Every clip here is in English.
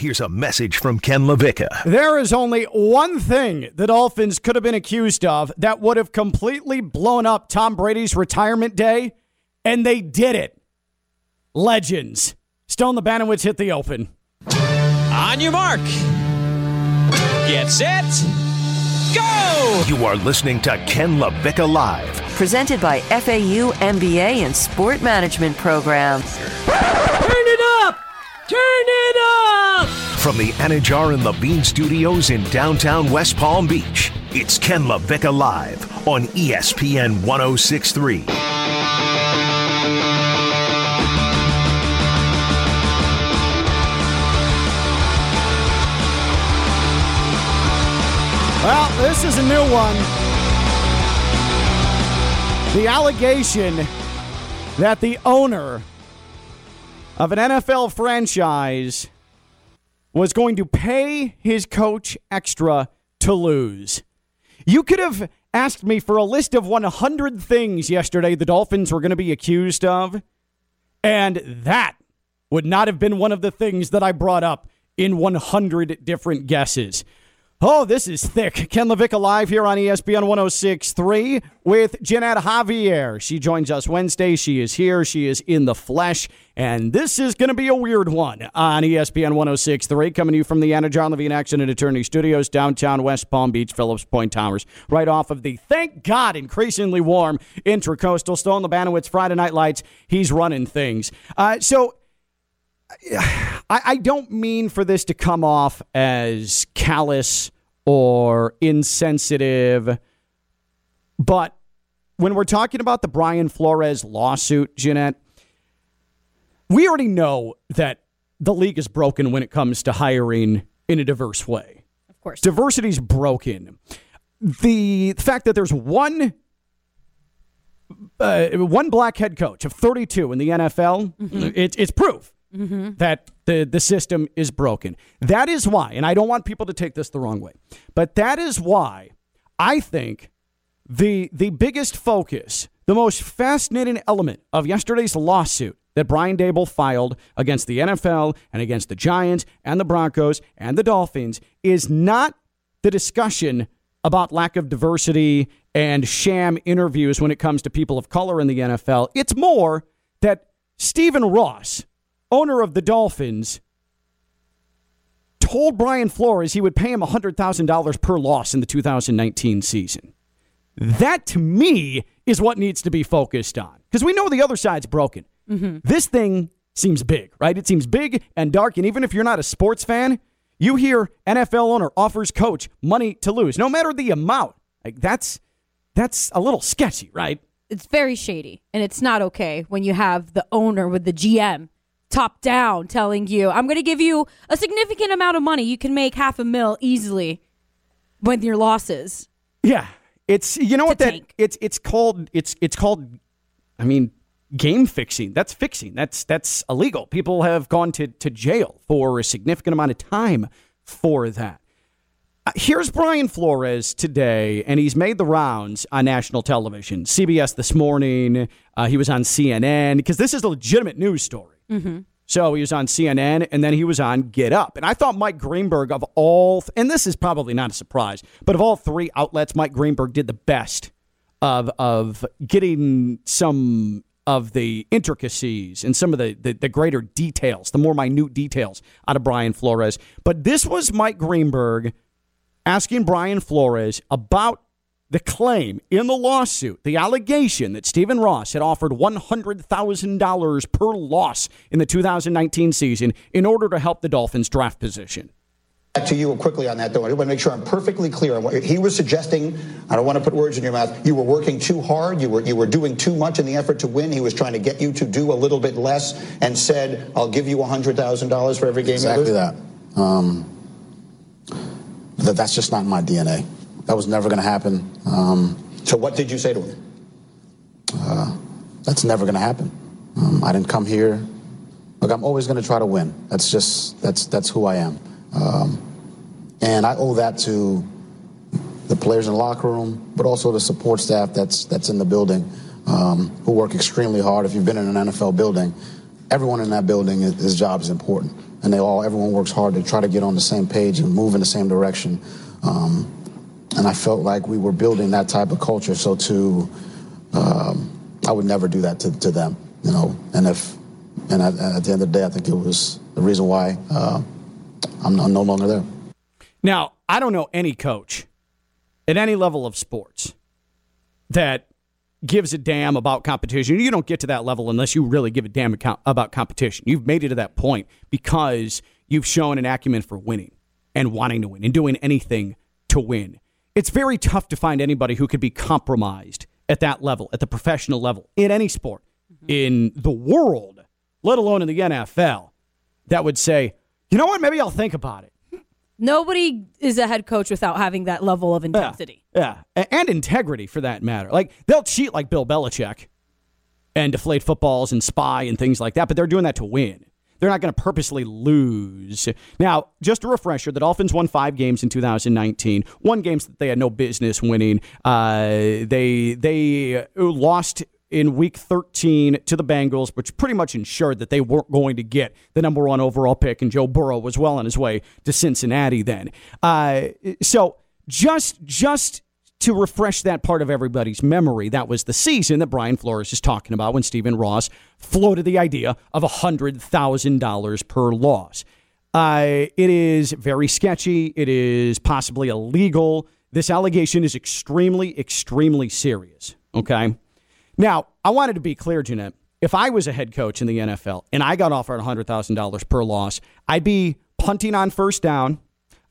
Here's a message from Ken LaVicka. There is only one thing the Dolphins could have been accused of that would have completely blown up Tom Brady's retirement day, and they did it. Legends. Stone Labanowitz hit the open. On your mark. Get set. Go! You are listening to Ken LaVicka Live. Presented by FAU MBA and Sport Management Program. Turn it up! Turn it up! From the Anidjar and Levine Studios in downtown West Palm Beach, it's Ken LaVicka Live on ESPN 1063. Well, this is a new one. The allegation that the owner of an NFL franchise was going to pay his coach extra to lose. You could have asked me for a list of 100 things yesterday the Dolphins were going to be accused of, and that would not have been one of the things that I brought up in 100 different guesses. Oh, this is thick. Ken Levick live here on ESPN 1063 with Jeanette Javier. She joins us Wednesday. She is here. She is in the flesh. And this is going to be a weird one on ESPN 1063, coming to you from the Anidjar Levine Accident Attorney Studios, downtown West Palm Beach, Phillips Point Towers, right off of the, thank God, increasingly warm Intracoastal. Stone Labanowitz, Friday Night Lights. He's running things. Uh, so, I, I don't mean for this to come off as callous or insensitive, but when we're talking about the Brian Flores lawsuit, Jeanette, we already know that the league is broken when it comes to hiring in a diverse way. Of course. Diversity's broken. The fact that there's one uh, one black head coach of 32 in the NFL, it, it's proof Mm-hmm. that the, the system is broken. That is why, and I don't want people to take this the wrong way, but that is why I think the the biggest focus, the most fascinating element of yesterday's lawsuit that Brian Dable filed against the NFL and against the Giants and the Broncos and the Dolphins is not the discussion about lack of diversity and sham interviews when it comes to people of color in the NFL. It's more that Stephen Ross, owner of the Dolphins, told Brian Flores he would pay him $100,000 per loss in the 2019 season. That to me is what needs to be focused on because we know the other side's broken. Mm-hmm. This thing seems big, right? It seems big and dark. And even if you're not a sports fan, you hear NFL owner offers coach money to lose, no matter the amount. Like that's that's a little sketchy, right? It's very shady, and it's not okay when you have the owner with the GM top down telling you, I'm going to give you a significant amount of money. You can make half a mil easily with your losses. Yeah, it's you know what that tank. it's it's called it's it's called. I mean, game fixing. That's fixing. That's that's illegal. People have gone to to jail for a significant amount of time for that. Uh, Here's Brian Flores today, and he's made the rounds on national television. CBS this morning. Uh, he was on CNN because this is a legitimate news story. Mm-hmm. So he was on CNN and then he was on Get Up. And I thought Mike Greenberg, of all, and this is probably not a surprise, but of all three outlets, Mike Greenberg did the best of, of getting some of the intricacies and some of the, the, the greater details, the more minute details out of Brian Flores. But this was Mike Greenberg asking Brian Flores about the claim in the lawsuit, the allegation that Stephen Ross had offered $100,000 per loss in the 2019 season in order to help the Dolphins' draft position. Back to you quickly on that, though. I want to make sure I'm perfectly clear on what he was suggesting. I don't want to put words in your mouth. You were working too hard. You were you were doing too much in the effort to win. He was trying to get you to do a little bit less, and said, "I'll give you hundred thousand dollars for every game." you Exactly lose." that. Um, that. That's just not my DNA. That was never going to happen. Um, So what did you say to him? that's never going to happen. Um, I didn't come here. Look, I'm always going to try to win. That's just that's that's who I am, um, and I owe that to the players in the locker room, but also the support staff that's that's in the building, um, who work extremely hard. If you've been in an NFL building, everyone in that building, his job is important. and they all everyone works hard to try to get on the same page and move in the same direction. Um, and I felt like we were building that type of culture. So to, um, I would never do that to, to them, you know. And if, and at, the end of the day, I think it was the reason why uh, I'm, I'm no longer there. Now, I don't know any coach at any level of sports that gives a damn about competition. You don't get to that level unless you really give a damn about competition. You've made it to that point because you've shown an acumen for winning and wanting to win and doing anything to win. It's very tough to find anybody who could be compromised at that level, at the professional level, in any sport, mm-hmm. in the world, let alone in the NFL, that would say, you know what, maybe I'll think about it. Nobody is a head coach without having that level of intensity. Yeah, A- and integrity for that matter. Like they'll cheat like Bill Belichick and deflate footballs and spy and things like that, but they're doing that to win. They're not going to purposely lose. Now, just a refresher: the Dolphins won five games in 2019. One games that they had no business winning. Uh, they they lost in week 13 to the Bengals, which pretty much ensured that they weren't going to get the number one overall pick, and Joe Burrow was well on his way to Cincinnati then. Uh, so just just to refresh that part of everybody's memory, that was the season that Brian Flores is talking about when Stephen Ross floated the idea of $100,000 per loss. Uh, it is very sketchy. It is possibly illegal. This allegation is extremely, extremely serious. Okay. Now, I wanted to be clear, Jeanette. If I was a head coach in the NFL and I got offered $100,000 per loss, I'd be punting on first down.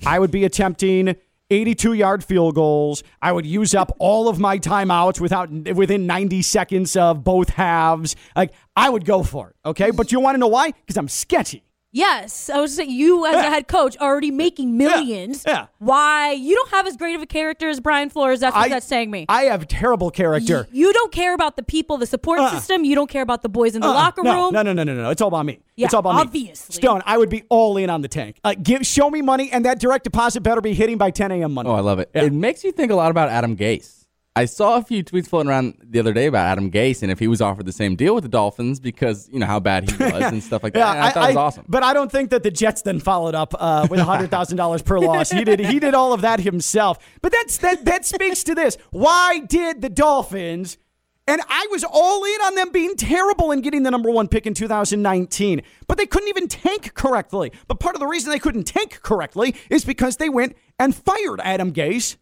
I would be attempting 82 yard field goals. I would use up all of my timeouts without within 90 seconds of both halves. Like I would go for it. Okay. But you want to know why? Because I'm sketchy. Yes, I was saying you as a head coach are already making millions. Yeah. Why you don't have as great of a character as Brian Flores? That's what I- that's saying me. I have terrible character. Y- you don't care about the people, the support Uh-uh. system. You don't care about the boys in the Uh-uh. locker no, room. No, no, no, no, no. It's all about me. Yeah, it's all about me. obviously. Stone, I would be all in on the tank. Uh, give, show me money, and that direct deposit better be hitting by 10 a.m. Monday. Oh, I love it. Yeah. It makes you think a lot about Adam Gase. I saw a few tweets floating around the other day about Adam Gase and if he was offered the same deal with the Dolphins because you know how bad he was and stuff like that. And I, thought it was awesome. But I don't think that the Jets then followed up uh, with hundred thousand dollars per loss. He did. He did all of that himself. But that's that. That speaks to this. Why did the Dolphins? And I was all in on them being terrible and getting the number one pick in 2019. But they couldn't even tank correctly. But part of the reason they couldn't tank correctly is because they went and fired Adam Gase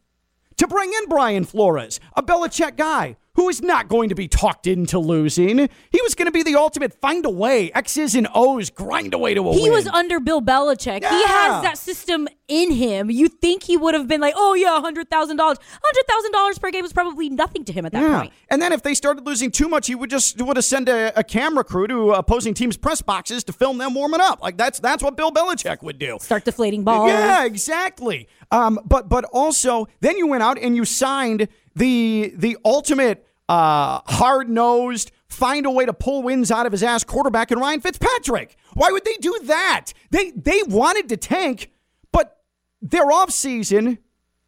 to bring in Brian Flores, a Belichick guy who is not going to be talked into losing. He was going to be the ultimate find a way, X's and O's, grind away to a He win. He was under Bill Belichick. He has that system in him. You think he would have been like, oh yeah, hundred thousand dollars. Hundred thousand dollars per game was probably nothing to him at that yeah. point. And then if they started losing too much, he would just would have sent a, a camera crew to opposing teams' press boxes to film them warming up. Like that's that's what Bill Belichick would do. Start deflating balls. Yeah, exactly. Um, but but also then you went out and you signed the the ultimate uh, hard nosed, find a way to pull wins out of his ass quarterback in Ryan Fitzpatrick. Why would they do that? They they wanted to tank, but their offseason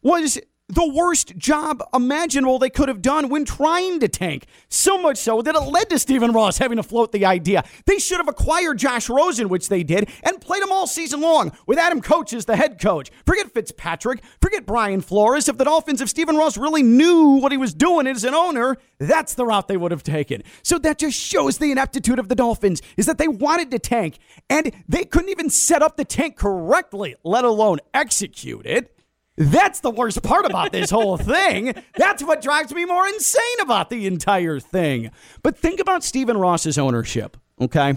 was the worst job imaginable they could have done when trying to tank. So much so that it led to Stephen Ross having to float the idea. They should have acquired Josh Rosen, which they did, and played him all season long with Adam Coach as the head coach. Forget Fitzpatrick, forget Brian Flores. If the Dolphins, if Stephen Ross really knew what he was doing as an owner, that's the route they would have taken. So that just shows the ineptitude of the Dolphins is that they wanted to tank and they couldn't even set up the tank correctly, let alone execute it. That's the worst part about this whole thing. That's what drives me more insane about the entire thing. But think about Stephen Ross's ownership, okay?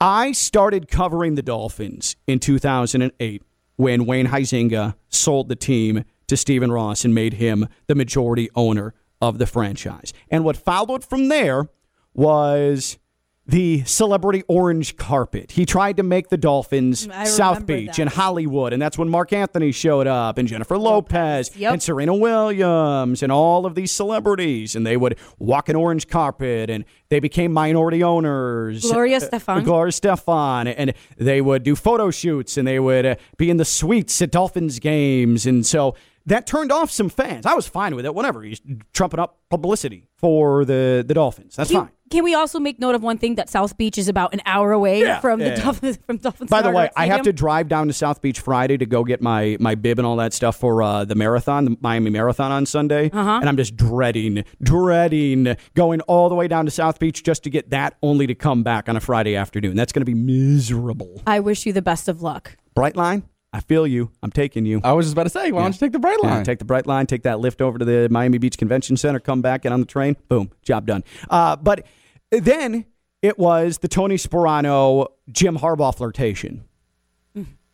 I started covering the Dolphins in 2008 when Wayne Huizinga sold the team to Stephen Ross and made him the majority owner of the franchise. And what followed from there was the celebrity orange carpet. He tried to make the Dolphins South Beach that. and Hollywood, and that's when Marc Anthony showed up, and Jennifer Lopez, Yep. and Serena Williams, and all of these celebrities, and they would walk an orange carpet, and they became minority owners. Gloria Uh, Estefan. Gloria Estefan, and they would do photo shoots, and they would uh, be in the suites at Dolphins games, and so that turned off some fans. I was fine with it, whatever. He's trumping up publicity for the the Dolphins. That's he, fine. Can we also make note of one thing that South Beach is about an hour away Yeah. from Yeah, the yeah. Dolphins from Dolphins? By the way, Rock I have to drive down to South Beach Friday to go get my my bib and all that stuff for uh, the marathon, the Miami Marathon on Sunday, Uh-huh. and I'm just dreading, dreading going all the way down to South Beach just to get that, only to come back on a Friday afternoon. That's going to be miserable. I wish you the best of luck. Bright line, I feel you. I'm taking you. I was just about to say, why don't you take the bright Yeah, line? take the bright line, take that Lyft over to the Miami Beach Convention Center, come back, get on the train, boom, job done. Uh, but then it was the Tony Sparano Jim Harbaugh flirtation.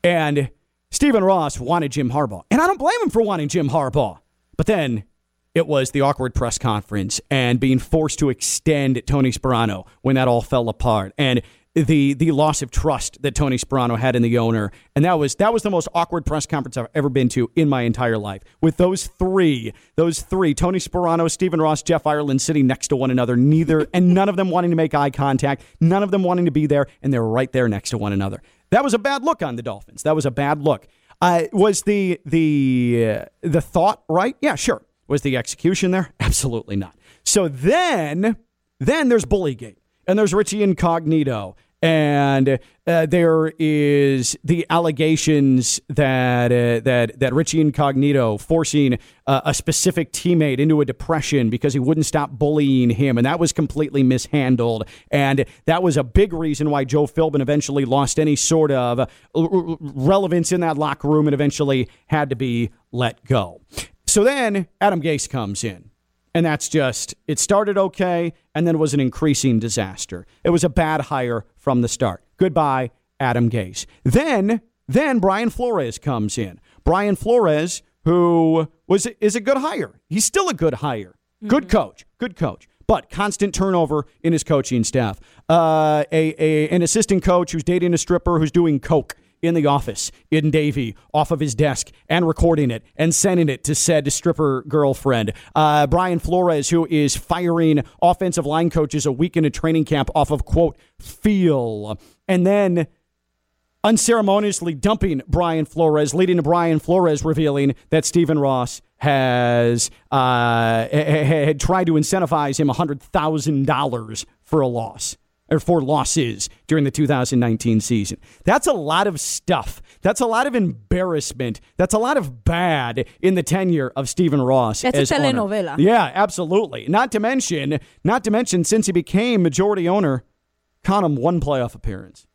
And Stephen Ross wanted Jim Harbaugh. And I don't blame him for wanting Jim Harbaugh. But then it was the awkward press conference and being forced to extend Tony Sparano when that all fell apart. And the the loss of trust that Tony Sparano had in the owner, and that was that was the most awkward press conference I've ever been to in my entire life. With those three, those three, Tony Sparano, Stephen Ross, Jeff Ireland sitting next to one another, neither and none of them wanting to make eye contact, none of them wanting to be there, and they're right there next to one another. That was a bad look on the Dolphins. That was a bad look. Uh, was the the uh, the thought right? Yeah, sure. Was the execution there? Absolutely not. So then, then there's Bullygate, and there's Richie Incognito, and uh, there is the allegations that uh, that that Richie Incognito forcing uh, a specific teammate into a depression because he wouldn't stop bullying him, and that was completely mishandled, and that was a big reason why Joe Philbin eventually lost any sort of uh, relevance in that locker room and eventually had to be let go. So then Adam Gase comes in. And that's just, it started okay and then was an increasing disaster. It was a bad hire from the start. Goodbye, Adam Gase. Then, then Brian Flores comes in. Brian Flores, who was is a good hire. He's still a good hire. Good coach. Good coach. But constant turnover in his coaching staff. Uh, a, a an assistant coach who's dating a stripper who's doing coke in the office in Davie off of his desk and recording it and sending it to said stripper girlfriend. Uh, Brian Flores, who is firing offensive line coaches a week in a training camp off of, quote, feel. And then unceremoniously dumping Brian Flores, leading to Brian Flores revealing that Stephen Ross has uh, had tried to incentivize him $100,000 for a loss or for losses during the 2019 season. That's a lot of stuff. That's a lot of embarrassment. That's a lot of bad in the tenure of Stephen Ross. That's a as owner. telenovela. Yeah, absolutely. Not to mention, not to mention, since he became majority owner, count him one playoff appearance.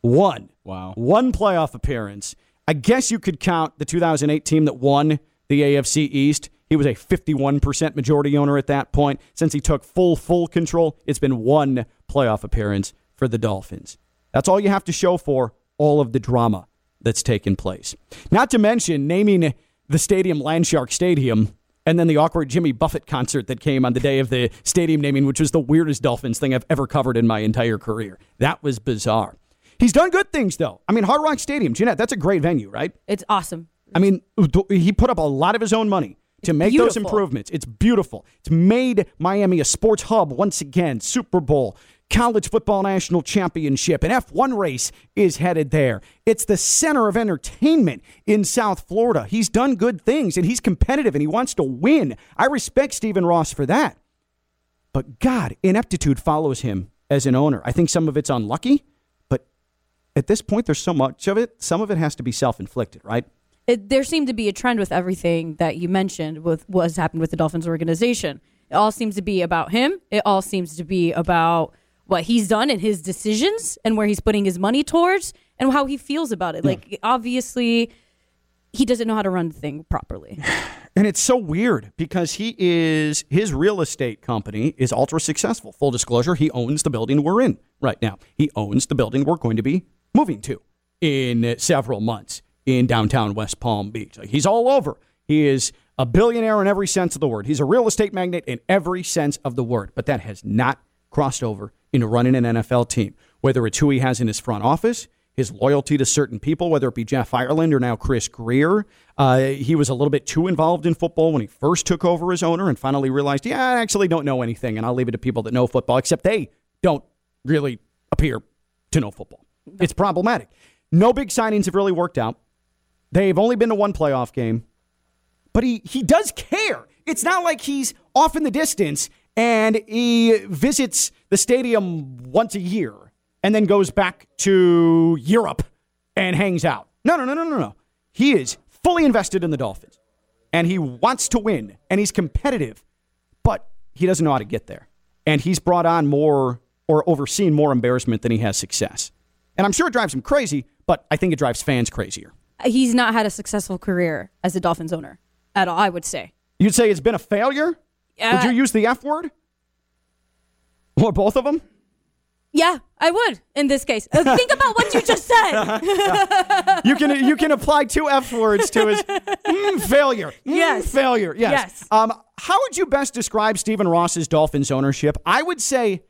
One. Wow. One playoff appearance. I guess you could count the 2008 team that won the AFC East. He was a 51% majority owner at that point. Since he took full, full control, it's been one playoff appearance for the Dolphins. That's all you have to show for all of the drama that's taken place. Not to mention naming the stadium Landshark Stadium and then the awkward Jimmy Buffett concert that came on the day of the stadium naming, which was the weirdest Dolphins thing I've ever covered in my entire career. That was bizarre. He's done good things, though. I mean, Hard Rock Stadium, Jeanette, that's a great venue, right? It's awesome. I mean, he put up a lot of his own money to make those improvements. It's beautiful. It's made Miami a sports hub once again. Super Bowl, college football national championship, an F1 race is headed there. It's the center of entertainment in South Florida. He's done good things and he's competitive and he wants to win. I respect Stephen Ross for that. But God, ineptitude follows him as an owner. I think some of it's unlucky, but at this point, there's so much of it. Some of it has to be self inflicted, right? It, there seemed to be a trend with everything that you mentioned with what has happened with the Dolphins organization. It all seems to be about him. It all seems to be about what he's done and his decisions and where he's putting his money towards and how he feels about it. Like obviously he doesn't know how to run the thing properly. And it's so weird because he is his real estate company is ultra successful. Full disclosure, he owns the building we're in right now. He owns the building we're going to be moving to in several months in downtown West Palm Beach. Like, he's all over. He is a billionaire in every sense of the word. He's a real estate magnate in every sense of the word. But that has not crossed over into running an NFL team. Whether it's who he has in his front office, his loyalty to certain people, whether it be Jeff Ireland or now Chris Grier. Uh, he was a little bit too involved in football when he first took over as owner and finally realized, yeah, I actually don't know anything, and I'll leave it to people that know football, except they don't really appear to know football. It's problematic. No big signings have really worked out. They've only been to one playoff game, but he, he does care. It's not like he's off in the distance and he visits the stadium once a year and then goes back to Europe and hangs out. No, no, no, no, no, no. He is fully invested in the Dolphins and he wants to win and he's competitive, but he doesn't know how to get there. And he's brought on more or overseen more embarrassment than he has success. And I'm sure it drives him crazy, but I think it drives fans crazier. He's not had a successful career as a Dolphins owner at all, I would say. You'd say it's been a failure? Uh, would you use the F word? Or both of them? Yeah, I would in this case. Uh, think about what you just said. You can you can apply two F words to his mm, failure. Mm, Yes. failure. Yes. Yes. Um, how would you best describe Stephen Ross's Dolphins ownership? I would say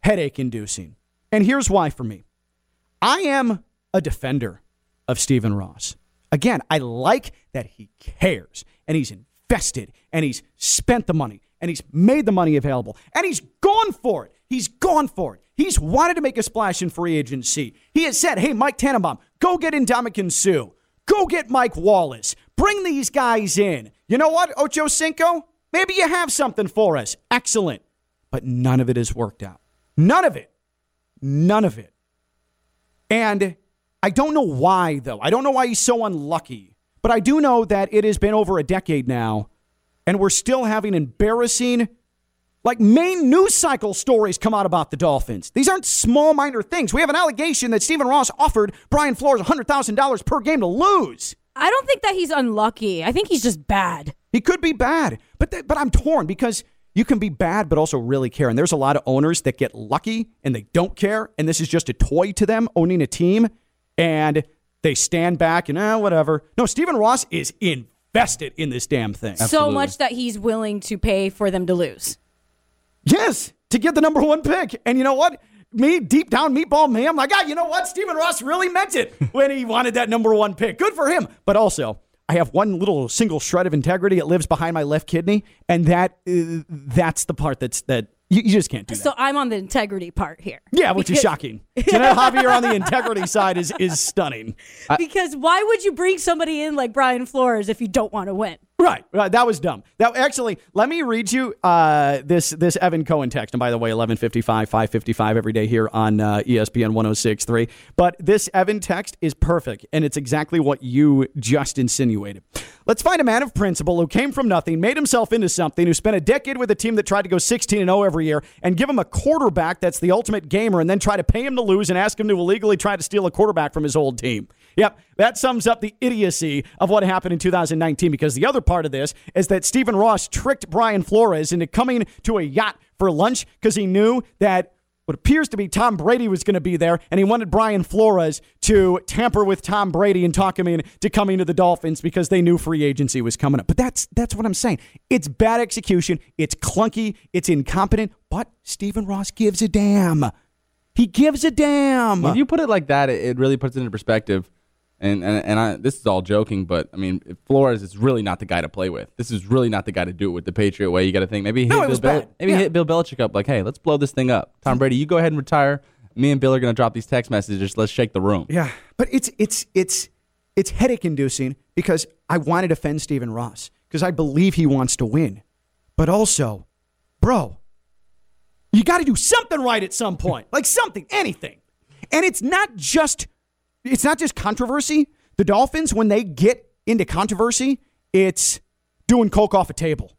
headache inducing. And here's why for me. I am a defender of Stephen Ross. Again, I like that he cares and he's invested and he's spent the money and he's made the money available and he's gone for it. He's gone for it. He's wanted to make a splash in free agency. He has said, hey, Mike Tannenbaum, go get Ndamukong Suh. Go get Mike Wallace. Bring these guys in. You know what, Ocho Cinco? Maybe you have something for us. Excellent. But none of it has worked out. None of it. None of it. And I don't know why, though. I don't know why he's so unlucky. But I do know that it has been over a decade now, and we're still having embarrassing, like main news cycle stories come out about the Dolphins. These aren't small, minor things. We have an allegation that Stephen Ross offered Brian Flores $100,000 per game to lose. I don't think that he's unlucky. I think he's just bad. He could be bad, but th- but I'm torn because you can be bad but also really care. And there's a lot of owners that get lucky and they don't care, and this is just a toy to them owning a team, and they stand back and eh, whatever. No, Stephen Ross is invested in this damn thing. So much that he's willing to pay for them to lose. Yes, to get the number one pick. And you know what? Me, deep down, meatball me, I'm like, ah, you know what? Stephen Ross really meant it when he wanted that number one pick. Good for him. But also, I have one little single shred of integrity. It lives behind my left kidney, and that uh, that's the part that's that you, you just can't do that. So I'm on the integrity part here. yeah, which is Because- shocking. Jeanette Javier on the integrity side is is stunning. Because why would you bring somebody in like Brian Flores if you don't want to win? Right, right. That was dumb. That actually, let me read you uh, this this Evan Cohen text. And by the way, eleven fifty five, five fifty five every day here on uh, ESPN one zero six three. But this Evan text is perfect, and it's exactly what you just insinuated. Let's find a man of principle who came from nothing, made himself into something, who spent a decade with a team that tried to go sixteen and zero every year, and give him a quarterback that's the ultimate gamer, and then try to pay him to lose and ask him to illegally try to steal a quarterback from his old team. Yep, that sums up the idiocy of what happened in 2019 because the other part of this is that Stephen Ross tricked Brian Flores into coming to a yacht for lunch because he knew that what appears to be Tom Brady was going to be there, and he wanted Brian Flores to tamper with Tom Brady and talk him into coming to the Dolphins because they knew free agency was coming up. But that's that's what I'm saying. It's bad execution, it's clunky, it's incompetent, but Stephen Ross gives a damn. He gives a damn. When you put it like that, it, it really puts it into perspective. And and, and I, this is all joking, but I mean, Flores is really not the guy to play with. This is really not the guy to do it with the Patriot way. You got to think maybe No, hit it was Bill Bel- maybe Yeah. hit Bill Belichick up like, hey, let's blow this thing up. Tom Brady, you go ahead and retire. Me and Bill are gonna drop these text messages. Let's shake the room. Yeah, but it's it's it's it's headache inducing because I want to defend Stephen Ross because I believe he wants to win, but also, bro, you got to do something right at some point, like something, anything, and it's not just it's not just controversy. The Dolphins, when they get into controversy, it's doing coke off a table.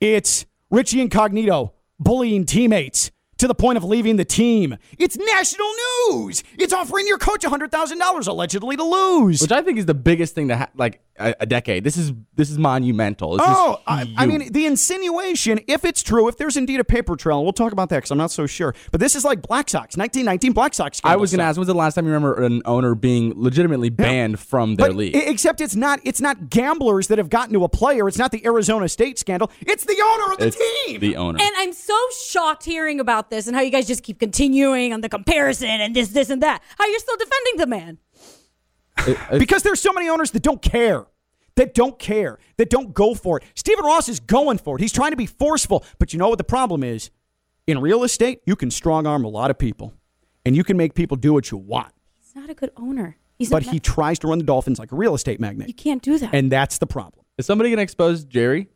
It's Richie Incognito bullying teammates to the point of leaving the team. It's national news. It's offering your coach $100,000 allegedly to lose. Which I think is the biggest thing to ha- like a, a decade. This is this is monumental. This Oh, is I, I mean, the insinuation, if it's true, if there's indeed a paper trail, and we'll talk about that because I'm not so sure. But this is like Black Sox, 1919 Black Sox. I was going to scandal ask, when's the last time you remember an owner being legitimately banned from their But league? except it's not it's not gamblers that have gotten to a player. It's not the Arizona State scandal. It's the owner of the it's team. the owner. And I'm so shocked hearing about this and how you guys just keep continuing on the comparison and this, this, and that. How you're still defending the man. because there's so many owners that don't care. That don't care. That don't go for it. Stephen Ross is going for it. He's trying to be forceful. But you know what the problem is? In real estate, you can strong arm a lot of people. And you can make people do what you want. He's not a good owner. He's But not, he tries to run the Dolphins like a real estate magnate. you can't do that. And that's the problem. Is somebody going to expose Jerry?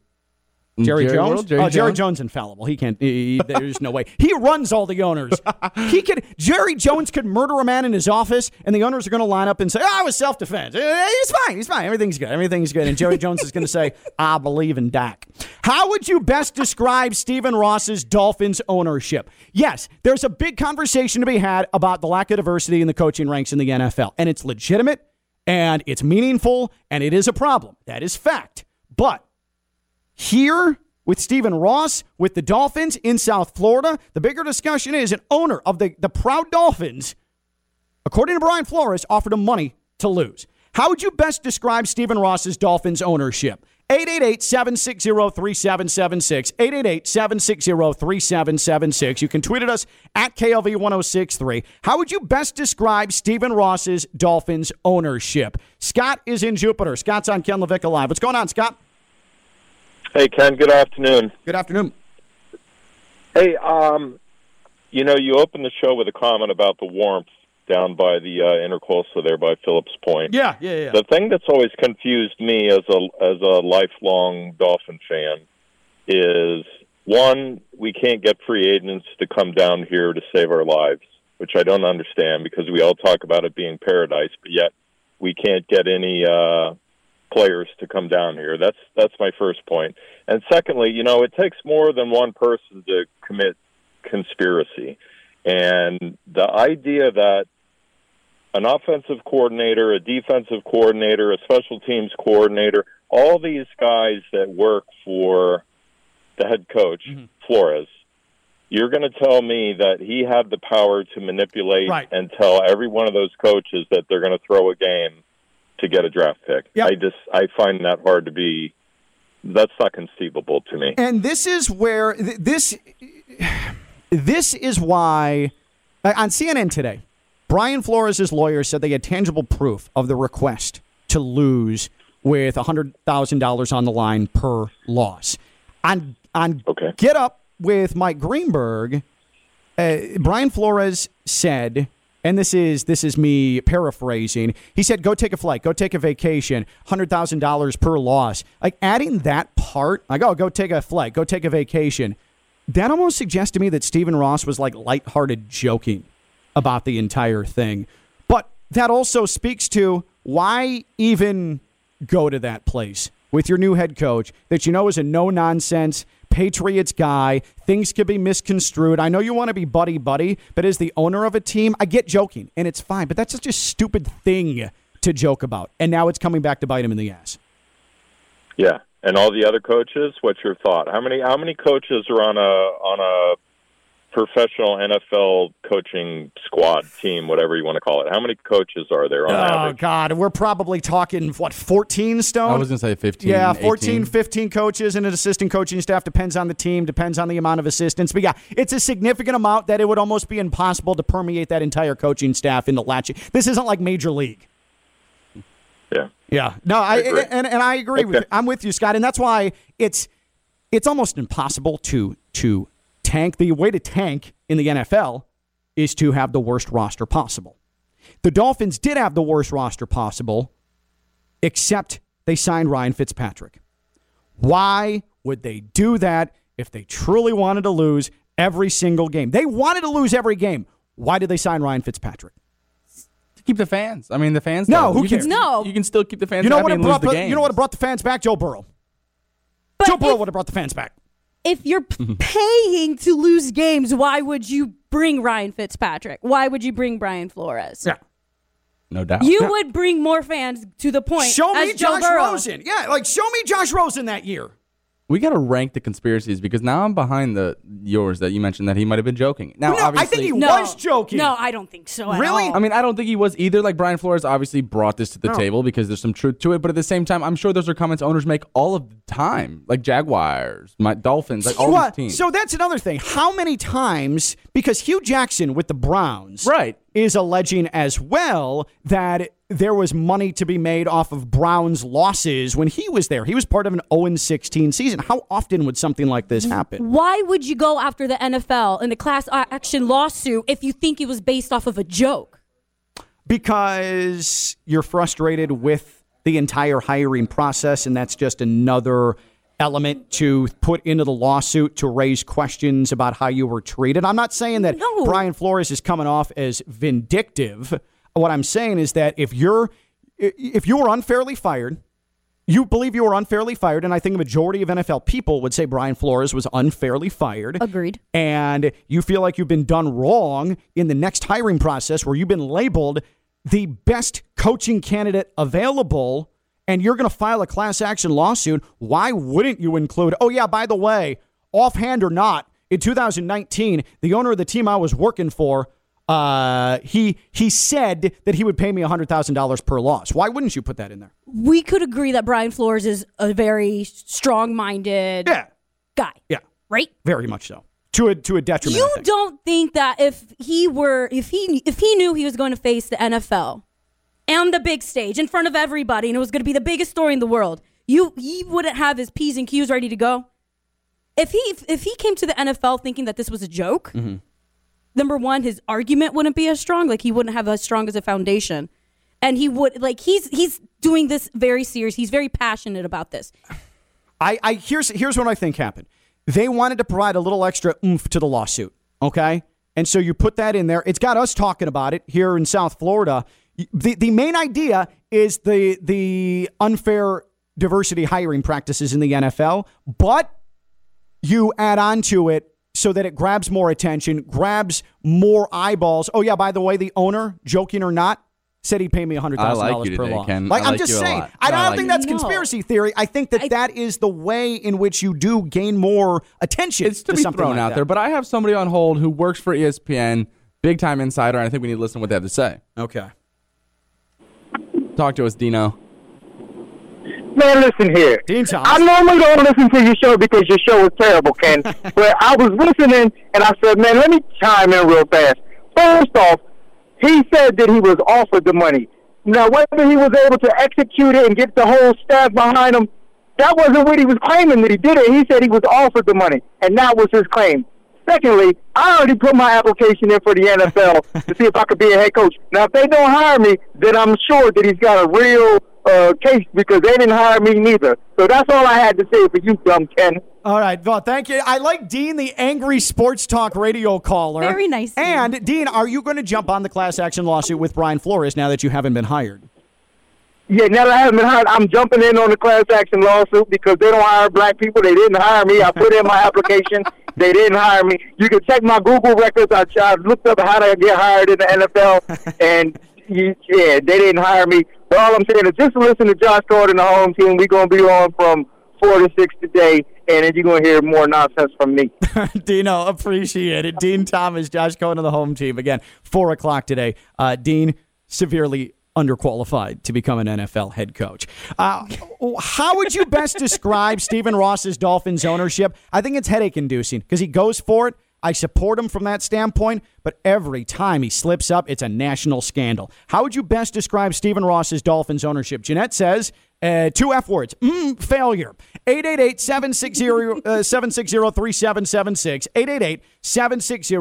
Mm, Jerry, Jerry Jones? World? Jerry oh, Jerry Jones? Jones infallible. He can't. he- he- there's no way. He runs all the owners. he could. Jerry Jones could murder a man in his office, and the owners are going to line up and say, "Oh, it was self defense. Uh, he's fine. He's fine. Everything's good. Everything's good." And Jerry Jones is going to say, "I believe in Dak." How would you best describe Stephen Ross's Dolphins ownership? Yes, there's a big conversation to be had about the lack of diversity in the coaching ranks in the NFL, and it's legitimate, and it's meaningful, and it is a problem. That is fact. But here with Stephen Ross with the Dolphins in South Florida. The bigger discussion is an owner of the, the proud Dolphins, according to Brian Flores, offered him money to lose. How would you best describe Stephen Ross's Dolphins ownership? 888-760-3776. 888-760-3776. You can tweet at us at KLV1063. How would you best describe Stephen Ross's Dolphins ownership? Scott is in Jupiter. Scott's on Ken Levick Live. What's going on, Scott? Hey, Ken, good afternoon. Good afternoon. Hey, um, you know, you opened the show with a comment about the warmth down by the uh, intercoastal there by Phillips Point. Yeah, yeah, yeah. The thing that's always confused me as a as a lifelong Dolphin fan is one, we can't get free agents to come down here to save our lives, which I don't understand because we all talk about it being paradise, but yet we can't get any uh, players to come down here. That's that's my first point. And secondly, you know, it takes more than one person to commit conspiracy. And the idea that an offensive coordinator, a defensive coordinator, a special teams coordinator, all these guys that work for the head coach, mm-hmm. Flores, you're going to tell me that he had the power to manipulate Right. and tell every one of those coaches that they're going to throw a game to get a draft pick. Yep. I just I find that hard to be that's not conceivable to me. And this is where th- this this is why uh, on CNN today, Brian Flores' lawyer said they had tangible proof of the request to lose with $100,000 on the line per loss. On on Okay. Get Up with Mike Greenberg, uh, Brian Flores said, and this is this is me paraphrasing. He said, "Go take a flight, go take a vacation, hundred thousand dollars per loss." Like adding that part, like, "Oh, go take a flight, go take a vacation." That almost suggests to me that Stephen Ross was like lighthearted joking about the entire thing. But that also speaks to why even go to that place with your new head coach that you know is a no nonsense Patriots guy. Things could be misconstrued. I know you want to be buddy buddy, but as the owner of a team, I get joking and it's fine, but that's such a stupid thing to joke about. And now it's coming back to bite him in the ass. Yeah, and all the other coaches. What's your thought? How many how many coaches are on a on a professional NFL coaching squad team, whatever you want to call it? How many coaches are there on Oh, average? God. We're probably talking, what, 14 stone? I was going to say 15. Yeah, 14, 18. 15 coaches and an assistant coaching staff. Depends on the team, depends on the amount of assistants. But yeah, it's a significant amount that it would almost be impossible to permeate that entire coaching staff into latching. This isn't like Major League. Yeah. Yeah. No, I, agree. and, and I agree with Okay. I'm with you, Scott. And that's why it's it's almost impossible to to tank. The way to tank in the NFL is to have the worst roster possible. The Dolphins did have the worst roster possible, except they signed Ryan Fitzpatrick. Why would they do that if they truly wanted to lose every single game? They wanted to lose every game. Why did they sign Ryan Fitzpatrick? To keep the fans. I mean, the fans. No, though. who you can, cares? No. You can still keep the fans You know happy what it and brought? lose the the- game. you know what brought the fans back? Joe Burrow. But Joe Burrow would have brought the fans back. If you're p- mm-hmm. paying to lose games, why would you bring Ryan Fitzpatrick? Why would you bring Brian Flores? Yeah. No doubt. You would bring more fans to the point. Show me as Josh Burrow. Rosen. Yeah, like show me Josh Rosen that year. We got to rank the conspiracies because now I'm behind the yours that you mentioned that he might have been joking. Now, No, I think he No, was joking. No, I don't think so. at Really? all. I mean, I don't think he was either. Like Brian Flores obviously brought this to the No. table because there's some truth to it, but at the same time, I'm sure those are comments owners make all of the time, like Jaguars, my Dolphins, like all Well, these teams. So that's another thing. How many times? Because Hue Jackson with the Browns, Right. Is alleging as well that there was money to be made off of Browns' losses when he was there. He was part of an 0 16 season. How often would something like this happen? Why would you go after the NFL in a class action lawsuit if you think it was based off of a joke? because you're frustrated with the entire hiring process, and that's just another element to put into the lawsuit to raise questions about how you were treated. I'm not saying that No. Brian Flores is coming off as vindictive. What I'm saying is that if you're if you were unfairly fired, you believe you were unfairly fired, and I think a majority of NFL people would say Brian Flores was unfairly fired. Agreed. And you feel like you've been done wrong in the next hiring process where you've been labeled the best coaching candidate available and you're going to file a class action lawsuit, why wouldn't you include, oh, yeah, by the way, offhand or not, in 2019, the owner of the team I was working for, uh, he he said that he would pay me $100,000 per loss. Why wouldn't you put that in there? We could agree that Brian Flores is a very strong-minded Yeah. guy, Yeah, right? very much so. To a, to a detriment. You think. don't think that if he were if he if he knew he was going to face the NFL and the big stage in front of everybody and it was going to be the biggest story in the world, you he wouldn't have his p's and q's ready to go. If he if he came to the NFL thinking that this was a joke, Mm-hmm. number one, his argument wouldn't be as strong. Like he wouldn't have as strong as a foundation, and he would like he's he's doing this very serious. He's very passionate about this. I, I here's here's what I think happened. They wanted to provide a little extra oomph to the lawsuit. Okay. And so you put that in there. It's got us talking about it here in South Florida. The the main idea is the the unfair diversity hiring practices in the NFL, but you add on to it so that it grabs more attention, grabs more eyeballs. Oh yeah, by the way, the owner, joking or not, said he'd pay me hundred thousand I like dollars you per today, loss. Ken. Like I I'm like just saying. I don't I like think that's you. No. conspiracy theory. I think that that is the way in which you do gain more attention. It's to be something thrown out that. there, but I have somebody on hold who works for ESPN, big time insider, and I think we need to listen to what they have to say. Okay. Talk to us, Dino. Man, listen here. Dean Thomas. I normally don't listen to your show because your show is terrible, Ken. but I was listening and I said, man, let me chime in real fast. First off, he said that he was offered the money. Now, whether he was able to execute it and get the whole staff behind him, that wasn't what he was claiming that he did it. He said he was offered the money, and that was his claim. Secondly, I already put my application in for the NFL to see if I could be a head coach. Now, if they don't hire me, then I'm sure that he's got a real uh, case because they didn't hire me neither. So that's all I had to say for you, dumb Ken. All right, well, thank you. I like Dean, the angry sports talk radio caller. Very nice, Dean. And Dean, are you going to jump on the class action lawsuit with Brian Flores now that you haven't been hired? Yeah, now that I haven't been hired, I'm jumping in on the class action lawsuit because they don't hire black people. They didn't hire me. I put in my application. They didn't hire me. You can check my Google records. I, I looked up how to get hired in the NFL, and you, yeah, they didn't hire me. But all I'm saying is just listen to Josh Gordon, the home team. We're going to be on from 4 to 6 today, and then you're going to hear more nonsense from me. Dino, appreciate it. Dean Thomas, Josh Cohen of the home team. Again, 4 o'clock today. Uh, Dean, severely underqualified to become an NFL head coach. Uh, how would you best describe Stephen Ross's Dolphins ownership? I think it's headache inducing because he goes for it. I support him from that standpoint, but every time he slips up, it's a national scandal. How would you best describe Stephen Ross's Dolphins ownership? Jeanette says, uh, two F words, mm, failure. 888 760 uh, 760 3776. 888 760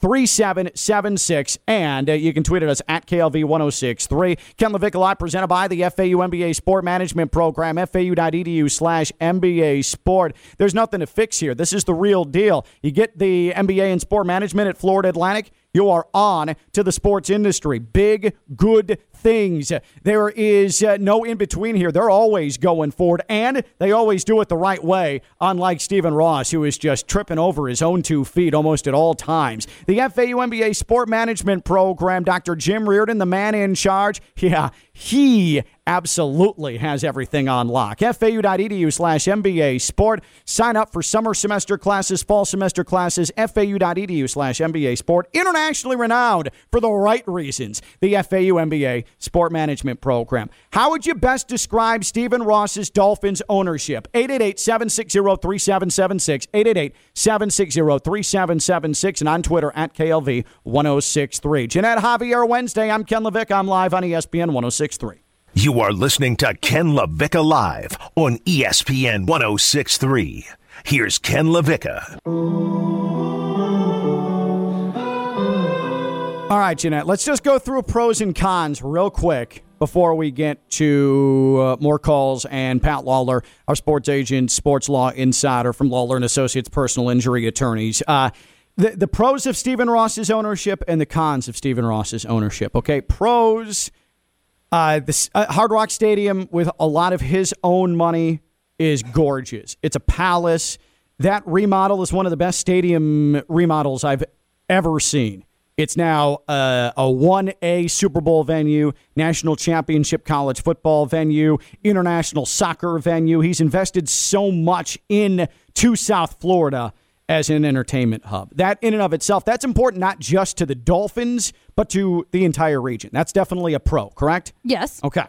3776. And uh, you can tweet at us at KLV1063. Ken Levick Live presented by the FAU MBA Sport Management Program, fau.edu slash MBA Sport. There's nothing to fix here. This is the real deal. You get the MBA in Sport Management at Florida Atlantic. You are on to the sports industry. Big, good things. There is uh, no in between here. They're always going forward, and they always do it the right way, unlike Stephen Ross, who is just tripping over his own two feet almost at all times. The FAU MBA Sport Management Program, Dr. Jim Reardon, the man in charge, yeah, he absolutely has everything on lock. FAU.edu slash MBA Sport. Sign up for summer semester classes, fall semester classes, FAU.edu slash MBA Sport. Internationally renowned for the right reasons. The FAU MBA Sport Management Program. How would you best describe Stephen Ross's Dolphins ownership? 888 760 3776. 888 760 3776. And on Twitter at KLV 1063. Jeanette Javier Wednesday. I'm Ken Levick. I'm live on ESPN 1063. You are listening to Ken LaVicka Live on ESPN 1063. Here's Ken LaVicka. All right, Jeanette, let's just go through pros and cons real quick before we get to uh, more calls and Pat Lawler, our sports agent, sports law insider from Lawler and Associates Personal Injury Attorneys. Uh, the, the pros of Stephen Ross's ownership and the cons of Stephen Ross's ownership. Okay, pros. Uh, this uh, Hard Rock Stadium with a lot of his own money is gorgeous. It's a palace. That remodel is one of the best stadium remodels I've ever seen. It's now uh, a 1A Super Bowl venue, national championship college football venue, international soccer venue. He's invested so much in to South Florida as an entertainment hub. That in and of itself, that's important not just to the Dolphins, but to the entire region. That's definitely a pro, correct? Yes. Okay.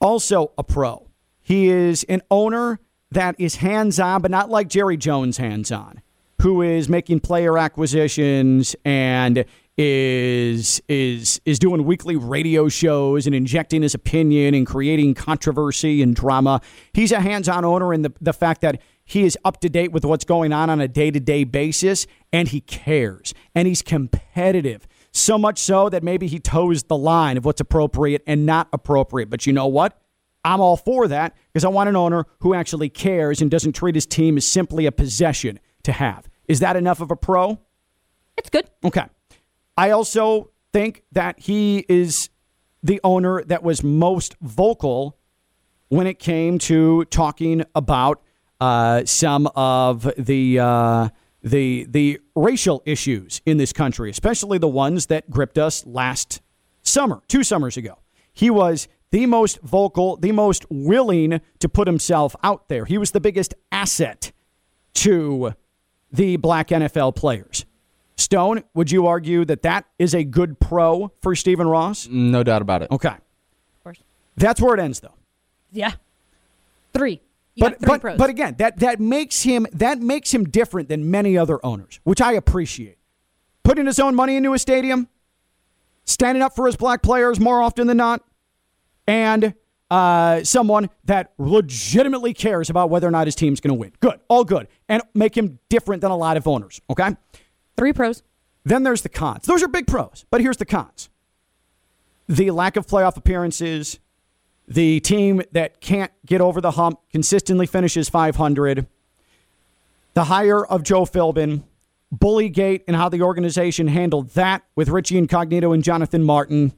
Also a pro. He is an owner that is hands-on, but not like Jerry Jones hands-on, who is making player acquisitions and is is is doing weekly radio shows and injecting his opinion and creating controversy and drama. He's a hands-on owner in the the fact that he is up to date with what's going on on a day-to-day basis and he cares and he's competitive. So much so that maybe he toes the line of what's appropriate and not appropriate. But you know what? I'm all for that because I want an owner who actually cares and doesn't treat his team as simply a possession to have. Is that enough of a pro? It's good. Okay. I also think that he is the owner that was most vocal when it came to talking about uh, some of the uh, the the racial issues in this country, especially the ones that gripped us last summer, two summers ago. He was the most vocal, the most willing to put himself out there. He was the biggest asset to the black NFL players. Stone, would you argue that that is a good pro for Stephen Ross? No doubt about it. Okay. Of course. That's where it ends, though. Yeah. Three. You but three but, pros. but again, that that makes him that makes him different than many other owners, which I appreciate. Putting his own money into a stadium, standing up for his black players more often than not, and uh, someone that legitimately cares about whether or not his team's going to win. Good, all good, and make him different than a lot of owners. Okay. Three pros. Then there's the cons. Those are big pros, but here's the cons the lack of playoff appearances, the team that can't get over the hump, consistently finishes 500, the hire of Joe Philbin, Bullygate, and how the organization handled that with Richie Incognito and Jonathan Martin.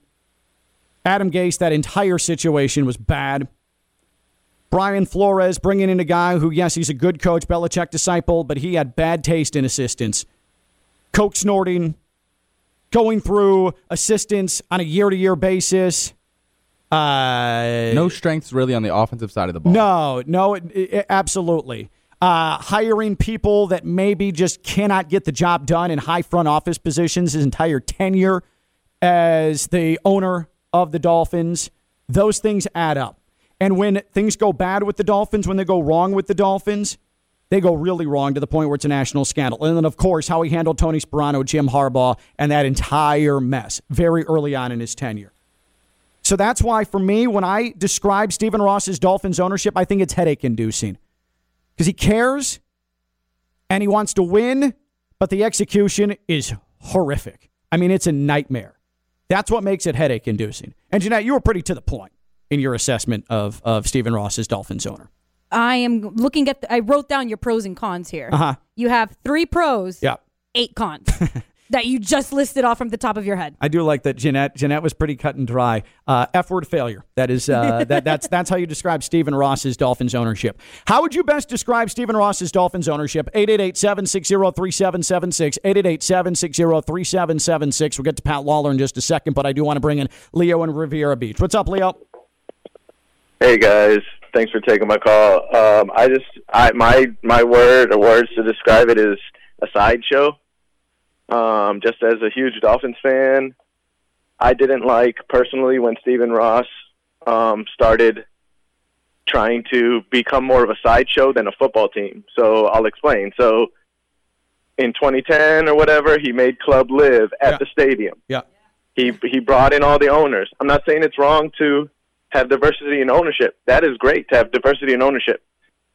Adam Gase, that entire situation was bad. Brian Flores bringing in a guy who, yes, he's a good coach, Belichick disciple, but he had bad taste in assistants. Coke snorting, going through assistants on a year to year basis. Uh, No strengths really on the offensive side of the ball. no, no, it, it- absolutely. Uh, hiring people that maybe just cannot get the job done in high front office positions his entire tenure as the owner of the Dolphins. Those things add up. And when things go bad with the Dolphins, when they go wrong with the Dolphins, they go really wrong to the point where it's a national scandal. And then, of course, how he handled Tony Sparano, Jim Harbaugh, and that entire mess very early on in his tenure. So that's why, for me, when I describe Stephen Ross's Dolphins ownership, I think it's headache inducing because he cares and he wants to win, but the execution is horrific. I mean, it's a nightmare. That's what makes it headache inducing. And Jeanette, you were pretty to the point in your assessment of, of Stephen Ross's Dolphins owner. I am looking at. The, I wrote down your pros and cons here. Uh-huh. You have three pros. Yeah. Eight cons that you just listed off from the top of your head. I do like that Jeanette. Jeanette was pretty cut and dry. Uh, F word failure. That is uh, that that's that's how you describe Stephen Ross's Dolphins ownership. How would you best describe Stephen Ross's Dolphins ownership? 888-760-3776. 888-760-3776. We'll get to Pat Lawler in just a second, but I do want to bring in Leo in Riviera Beach. What's up, Leo? Hey guys, thanks for taking my call. Um, I just, I my my word or words to describe it is a sideshow. Um, just as a huge Dolphins fan, I didn't like personally when Stephen Ross um, started trying to become more of a sideshow than a football team. So I'll explain. So in 2010 or whatever, he made Club Live at the stadium. Yeah. He he brought in all the owners. I'm not saying it's wrong to have diversity in ownership. That is great to have diversity in ownership.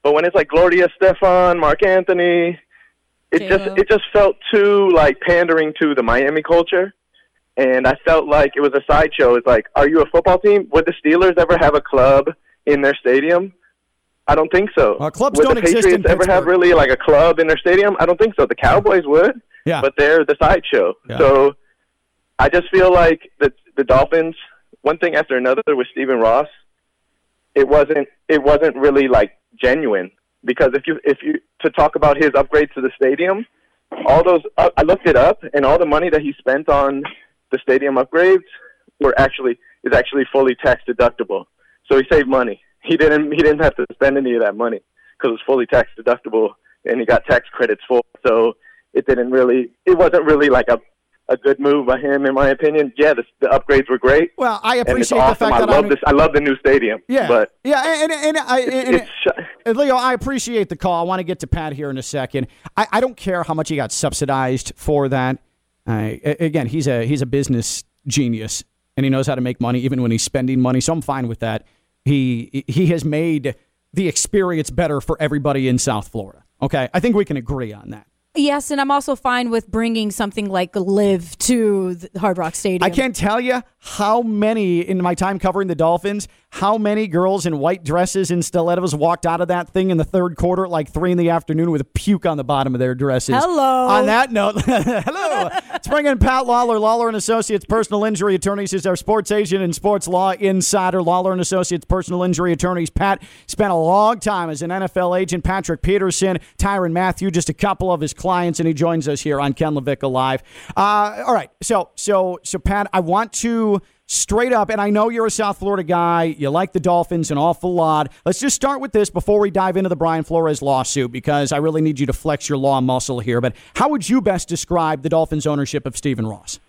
But when it's like Gloria Estefan, Marc Anthony, it just it just felt too like pandering to the Miami culture. and I felt like it was a sideshow. It's like, are you a football team? Would the Steelers ever have a club in their stadium? I don't think so. Well, clubs would don't the exist Patriots in ever have really like a club in their stadium? I don't think so. The Cowboys would, Yeah. but they're the sideshow. Yeah. So I just feel like the the Dolphins, one thing after another with Stephen Ross, it wasn't it wasn't really like genuine because if you if you to talk about his upgrades to the stadium, all those uh, I looked it up and all the money that he spent on the stadium upgrades were actually is actually fully tax deductible. So he saved money. He didn't he didn't have to spend any of that money because it was fully tax deductible and he got tax credits for. So it didn't really it wasn't really like a a good move by him in my opinion. Yeah, the, the upgrades were great. Well, I it's appreciate the fact I that love I'm- this. I love the new stadium. Yeah, but yeah, and and, and I and, it's and Leo, I appreciate the call. I want to get to Pat here in a second. I, I don't care how much he got subsidized for that. I, again, he's a he's a business genius, and he knows how to make money even when he's spending money. So I'm fine with that. He he has made the experience better for everybody in South Florida. Okay, I think we can agree on that. Yes, and I'm also fine with bringing something like Live to Hard Rock Stadium. I can't tell you how many in my time covering the Dolphins, how many girls in white dresses and stilettos walked out of that thing in the third quarter at like three in the afternoon with a puke on the bottom of their dresses. Hello. On that note, hello. Let's bring in Pat Lawler, Lawler and Associates Personal Injury Attorneys, is our sports agent and sports law insider. Lawler and Associates Personal Injury Attorneys. Pat spent a long time as an NFL agent. Patrick Peterson, Tyrann Mathieu, just a couple of his clients, and he joins us here on Ken LaVicka Live. Uh, all right, so so so Pat, I want to straight up, and I know you're a South Florida guy. You like the Dolphins an awful lot. Let's just start with this before we dive into the Brian Flores lawsuit because I really need you to flex your law muscle here. But how would you best describe the Dolphins' ownership of Stephen Ross?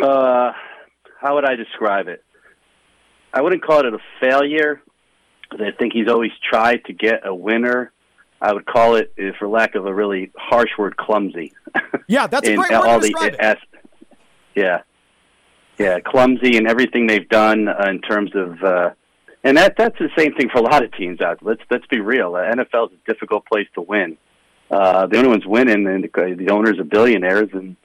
Uh, how would I describe it? I wouldn't call it a failure. I think he's always tried to get a winner. I would call it, for lack of a really harsh word, clumsy. Yeah, that's a great word all to the describe it. as- yeah, yeah, clumsy in everything they've done uh, in terms of, uh, and that that's the same thing for a lot of teams out. Let's let's be real. Uh, NFL is a difficult place to win. Uh, the only ones winning, and the, the owners are billionaires, and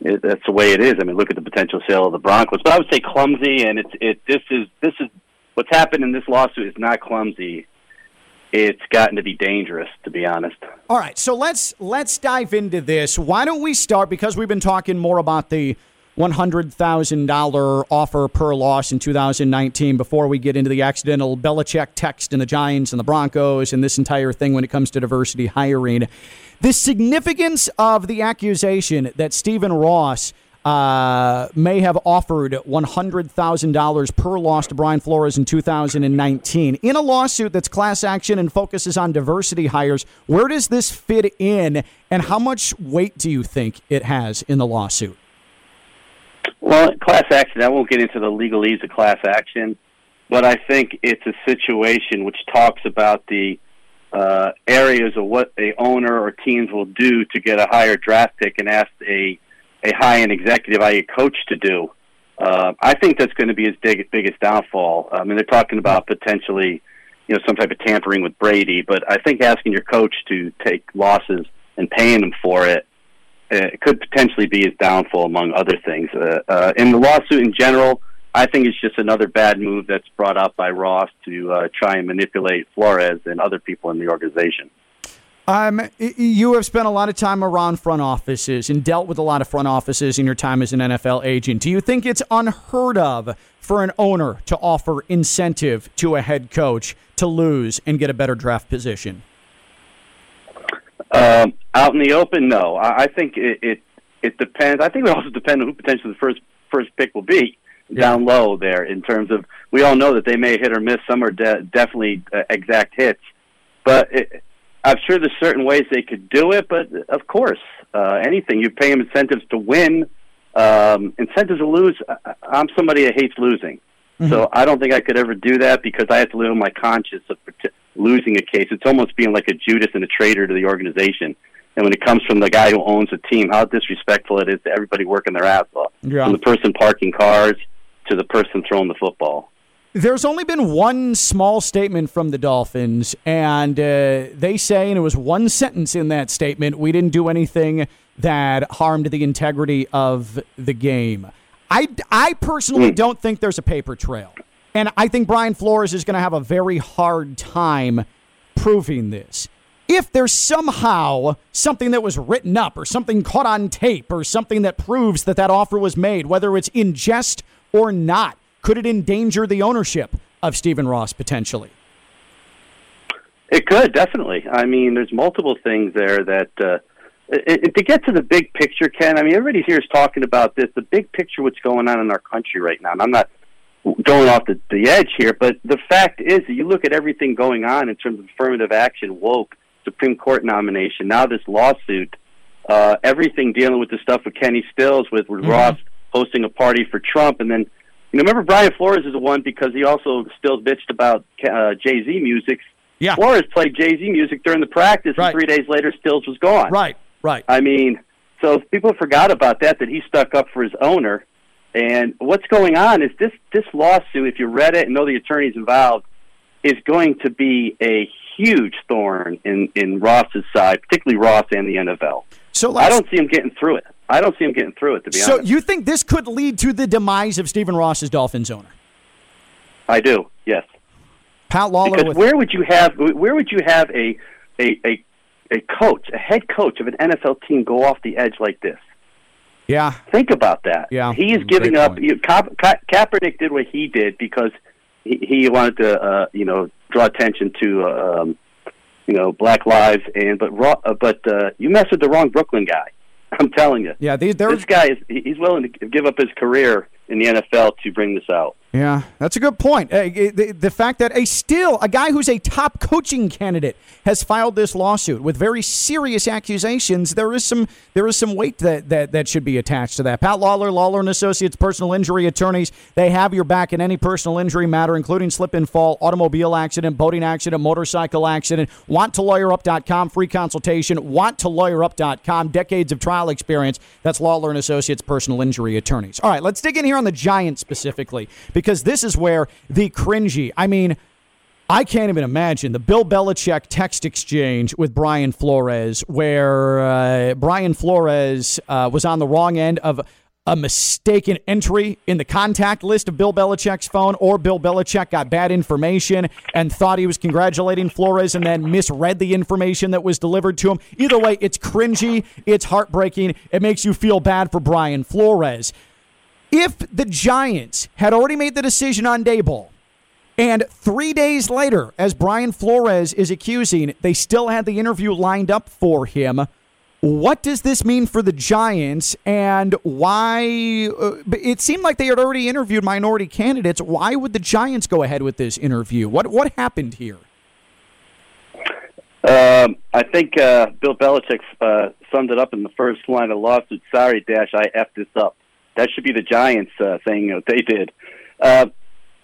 it, that's the way it is. I mean, look at the potential sale of the Broncos. But I would say clumsy, and it's it. This is this is what's happened in this lawsuit is not clumsy. It's gotten to be dangerous, to be honest. All right, so let's let's dive into this. Why don't we start because we've been talking more about the one hundred thousand dollar offer per loss in 2019 before we get into the accidental Belichick text and the Giants and the Broncos and this entire thing when it comes to diversity hiring. The significance of the accusation that Stephen Ross uh, may have offered $100,000 per loss to Brian Flores in 2019 in a lawsuit that's class action and focuses on diversity hires. Where does this fit in, and how much weight do you think it has in the lawsuit? Well, class action, I won't get into the legalese of class action, but I think it's a situation which talks about the uh, areas of what a owner or teams will do to get a higher draft pick and ask a, a high end executive, i.e., coach, to do. Uh, I think that's going to be his big, biggest downfall. I mean, they're talking about potentially, you know, some type of tampering with Brady, but I think asking your coach to take losses and paying him for it uh, could potentially be his downfall, among other things. Uh, uh, in the lawsuit in general, I think it's just another bad move that's brought up by Ross to uh, try and manipulate Flores and other people in the organization. Um, you have spent a lot of time around front offices and dealt with a lot of front offices in your time as an NFL agent. Do you think it's unheard of for an owner to offer incentive to a head coach to lose and get a better draft position? Um, out in the open, no. I, I think it, it it depends. I think it also depends on who potentially the first first pick will be down low there. In terms of, we all know that they may hit or miss. Some are de- definitely uh, exact hits, but it, I'm sure there's certain ways they could do it. But of course, uh, anything you pay them incentives to win, um, incentives to lose. I, I'm somebody that hates losing. So I don't think I could ever do that because I have to live with my conscience of losing a case. It's almost being like a Judas and a traitor to the organization. And when it comes from the guy who owns the team, how disrespectful it is to everybody working their ass off. Yeah. From the person parking cars to the person throwing the football. There's only been one small statement from the Dolphins, and uh, they say, and it was one sentence in that statement, we didn't do anything that harmed the integrity of the game. I, I personally Hmm. don't think there's a paper trail. And I think Brian Flores is going to have a very hard time proving this. If there's somehow something that was written up or something caught on tape or something that proves that that offer was made, whether it's in jest or not, could it endanger the ownership of Stephen Ross potentially? It could definitely. I mean, there's multiple things there that uh, it, it, to get to the big picture, Ken. I mean, everybody here is talking about this. The big picture, what's going on in our country right now. And I'm not going off the, the edge here, but the fact is that you look at everything going on in terms of affirmative action, woke, Supreme Court nomination, now this lawsuit, uh, everything dealing with the stuff with Kenny Stills, with, with Ross hosting a party for Trump, and then you know, remember Brian Flores is the one because he also still bitched about uh, Jay Z music. Yeah. Flores played Jay Z music during the practice, and three days later, Stills was gone. Right, right. I mean, so people forgot about that. That he stuck up for his owner. And what's going on is this this lawsuit. If you read it and know the attorneys involved, is going to be a huge thorn in in Ross's side, particularly Ross and the NFL. So I don't see him getting through it. I don't see him getting through it. To be So honest, so you think this could lead to the demise of Stephen Ross as Dolphins owner? I do. Yes. Pat Lawler because with where would you have where would you have a a a a coach, a head coach of an NFL team go off the edge like this? Yeah. Think about that. Yeah. He is giving up. You, Ka- Ka- Kaepernick did what he did because he, he wanted to, uh, you know, draw attention to, uh, um, you know, Black lives. And but Ro- uh, but uh, you mess with the wrong Brooklyn guy. I'm telling you. Yeah, these, this guy is he's willing to give up his career in the NFL to bring this out. Yeah, that's a good point. Uh, the, the fact that a still a guy who's a top coaching candidate has filed this lawsuit with very serious accusations, there is some there is some weight that, that that should be attached to that. Pat Lawler, Lawler and Associates, personal injury attorneys, they have your back in any personal injury matter, including slip and fall, automobile accident, boating accident, motorcycle accident. WantToLawyerUp.com, free consultation. WantToLawyerUp.com, decades of trial experience. That's Lawler and Associates, personal injury attorneys. All right, let's dig in here on the Giants specifically because this is where the cringy. I mean. I can't even imagine the Bill Belichick text exchange with Brian Flores, where uh, Brian Flores uh, was on the wrong end of a mistaken entry in the contact list of Bill Belichick's phone, or Bill Belichick got bad information and thought he was congratulating Flores and then misread the information that was delivered to him. Either way, it's cringy, it's heartbreaking, it makes you feel bad for Brian Flores. If the Giants had already made the decision on Daboll, and three days later, as Brian Flores is accusing, they still had the interview lined up for him. What does this mean for the Giants and why? Uh, it seemed like they had already interviewed minority candidates. Why would the Giants go ahead with this interview? What what happened here? Um, I think uh, Bill Belichick uh, summed it up in the first line of lawsuit. Sorry, Dash, I effed this up. That should be the Giants uh, thing that they did. Uh,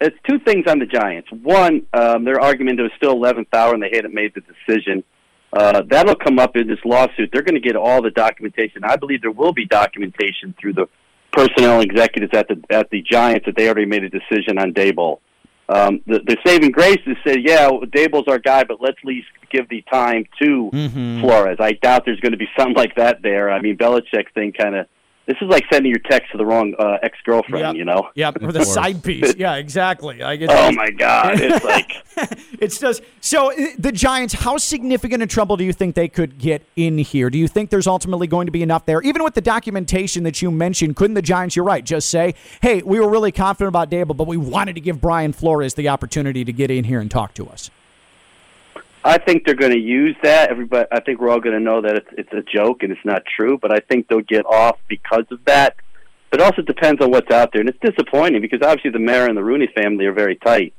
it's two things on the Giants. One, um, their argument it was still 11th hour and they hadn't made the decision. Uh, that'll come up in this lawsuit. They're going to get all the documentation. I believe there will be documentation through the personnel executives at the at the Giants that they already made a decision on Daboll. Um, the, the saving grace is said, yeah, Daboll's our guy, but let's at least give the time to Flores. I doubt there's going to be something like that there. I mean, Belichick thing kind of. This is like sending your text to the wrong uh, ex girlfriend, Yep. you know? Yep, or the side piece. Yeah, exactly. Like it's Oh my God! It's like it's just so uh, the Giants. How significant a trouble do you think they could get in here? Do you think there's ultimately going to be enough there, even with the documentation that you mentioned? Couldn't the Giants? You're right. Just say, "Hey, we were really confident about Daboll, but we wanted to give Brian Flores the opportunity to get in here and talk to us." I think they're going to use that. Everybody, I think we're all going to know that it's it's a joke and it's not true. But I think they'll get off because of that. But it also depends on what's out there, and it's disappointing because obviously the Mara and the Rooney family are very tight.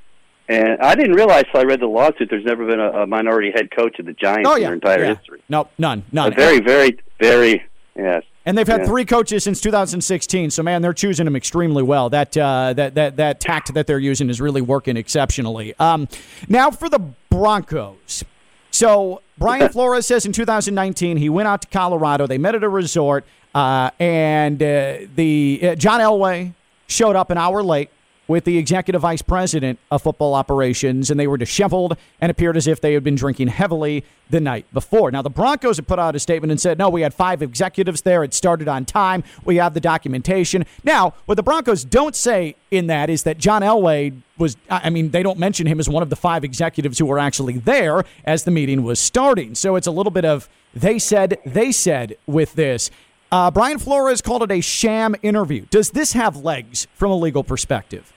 And I didn't realize till I read the lawsuit. There's never been a, a minority head coach of the Giants Oh in their entire yeah. history. No, none, none. A very, very, very yes. And they've had Yeah. three coaches since 2016. So man, they're choosing them extremely well. That uh, that that that tact that they're using is really working exceptionally. Um, now for the Broncos. So Brian Flores says in 2019 he went out to Colorado. They met at a resort, uh, and uh, the uh, John Elway showed up an hour late with the executive vice president of football operations, and they were disheveled and appeared as if they had been drinking heavily the night before. Now, the Broncos had put out a statement and said, no, we had five executives there. It started on time. We have the documentation. Now, what the Broncos don't say in that is that John Elway was, I mean, they don't mention him as one of the five executives who were actually there as the meeting was starting. So it's a little bit of they said, they said with this. Uh, Brian Flores called it a sham interview. Does this have legs from a legal perspective?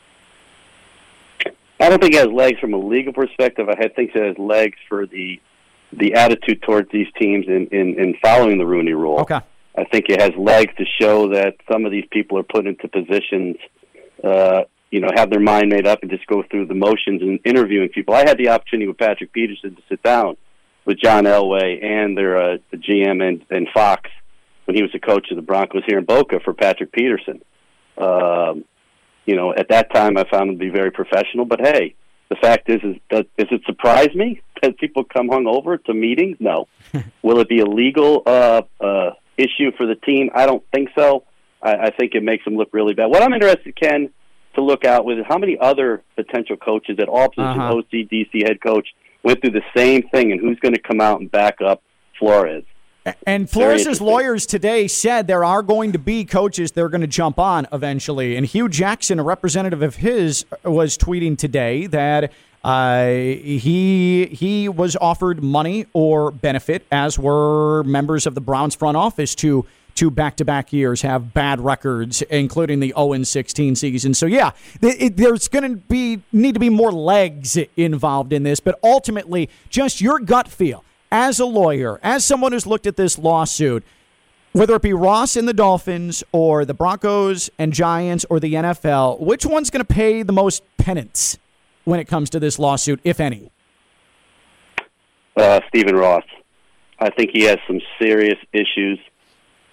I don't think it has legs from a legal perspective. I think it has legs for the the attitude towards these teams in, in, in following the Rooney Rule. Okay. I think it has legs to show that some of these people are put into positions, uh, you know, have their mind made up and just go through the motions and interviewing people. I had the opportunity with Patrick Peterson to sit down with John Elway and their uh, the GM and, and Fox when he was the coach of the Broncos here in Boca for Patrick Peterson. Um, you know, at that time I found him to be very professional. But hey, the fact is, is does, does it surprise me that people come hungover to meetings? No. Will it be a legal uh, uh, issue for the team? I don't think so. I, I think it makes them look really bad. What I'm interested, Ken, to look out with is how many other potential coaches at all positions, Uh-huh. OC, DC head coach, went through the same thing, and who's going to come out and back up Flores? And Flores' lawyers today said there are going to be coaches that are going to jump on eventually. And Hue Jackson, a representative of his, was tweeting today that uh, he he was offered money or benefit, as were members of the Browns front office to two back-to-back years have bad records, including the 0-16 season. So yeah, th- it, there's going to be need to be more legs involved in this, but ultimately, just your gut feel as a lawyer, as someone who's looked at this lawsuit, whether it be Ross and the Dolphins or the Broncos and Giants or the NFL, which one's going to pay the most penance when it comes to this lawsuit, if any? uh, Stephen Ross. I think he has some serious issues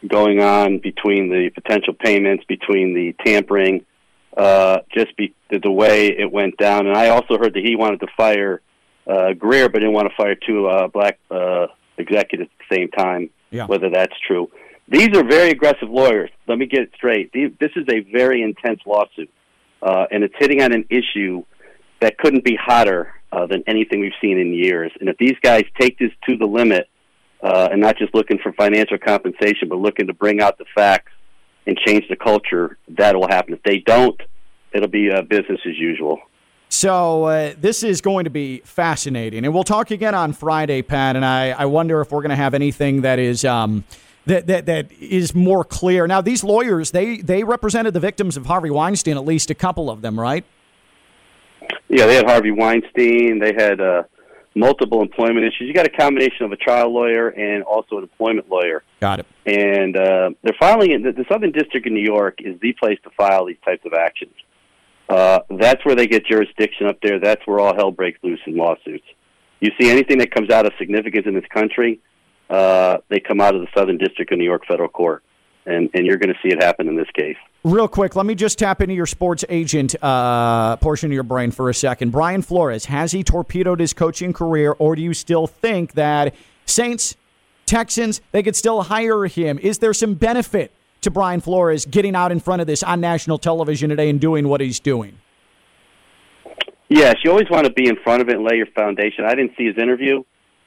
going on between the potential payments, between the tampering, uh, just be, the, the way it went down. And I also heard that he wanted to fire uh, Grier, but didn't want to fire two uh, black uh, executives at the same time. Yeah. Whether that's true. These are very aggressive lawyers. Let me get it straight. These, this is a very intense lawsuit, uh, and it's hitting on an issue that couldn't be hotter uh, than anything we've seen in years. And if these guys take this to the limit, uh, and not just looking for financial compensation, but looking to bring out the facts and change the culture, that will happen. If they don't, it'll be uh, business as usual. So uh, this is going to be fascinating, and we'll talk again on Friday, Pat. And I, I wonder if we're going to have anything that is um, that, that that is more clear. Now, these lawyers they they represented the victims of Harvey Weinstein, at least a couple of them, right? Yeah, they had Harvey Weinstein. They had uh, multiple employment issues. You got a combination of a trial lawyer and also an employment lawyer. Got it. And uh, they're filing in the, the Southern District in New York is the place to file these types of actions. Uh, that's where they get jurisdiction up there. That's where all hell breaks loose in lawsuits. You see anything that comes out of significance in this country, uh, they come out of the Southern District of New York Federal Court, and and you're going to see it happen in this case. Real quick, let me just tap into your sports agent uh, portion of your brain for a second. Brian Flores, has he torpedoed his coaching career, or do you still think that Saints, Texans, they could still hire him? Is there some benefit to Brian Flores getting out in front of this on national television today and doing what he's doing? Yes, you always want to be in front of it and lay your foundation. I didn't see his interview.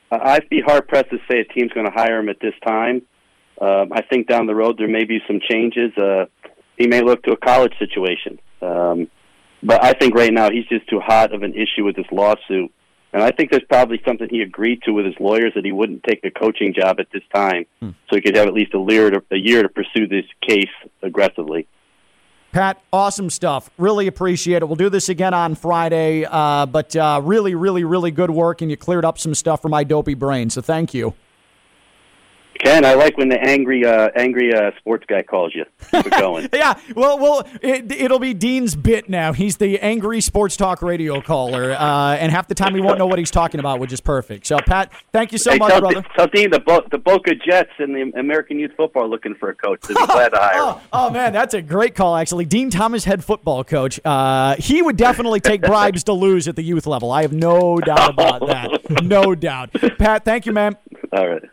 Uh, I'd be hard pressed to say a team's going to hire him at this time. Um, I think down the road there may be some changes. Uh, he may look to a college situation. Um, but I think right now he's just too hot of an issue with this lawsuit. And I think there's probably something he agreed to with his lawyers that he wouldn't take a coaching job at this time, so he could have at least a year to, a year to pursue this case aggressively. Pat, awesome stuff. Really appreciate it. We'll do this again on Friday, uh, but uh, really, really, really good work, and you cleared up some stuff for my dopey brain. So thank you. Ken, I like when the angry, uh, angry uh, sports guy calls you. Keep it going. yeah, well, well, it, it'll be Dean's bit now. He's the angry sports talk radio caller, uh, and half the time he won't know what he's talking about, which is perfect. So, Pat, thank you so hey, much, tell, brother. tell Dean the, Bo- the Boca Jets and the American Youth Football are looking for a coach. They'd be glad to hire him. Oh, oh, man, that's a great call. Actually, Dean Thomas, head football coach, uh, he would definitely take bribes to lose at the youth level. I have no doubt about that. No doubt. Pat, thank you, man. All right.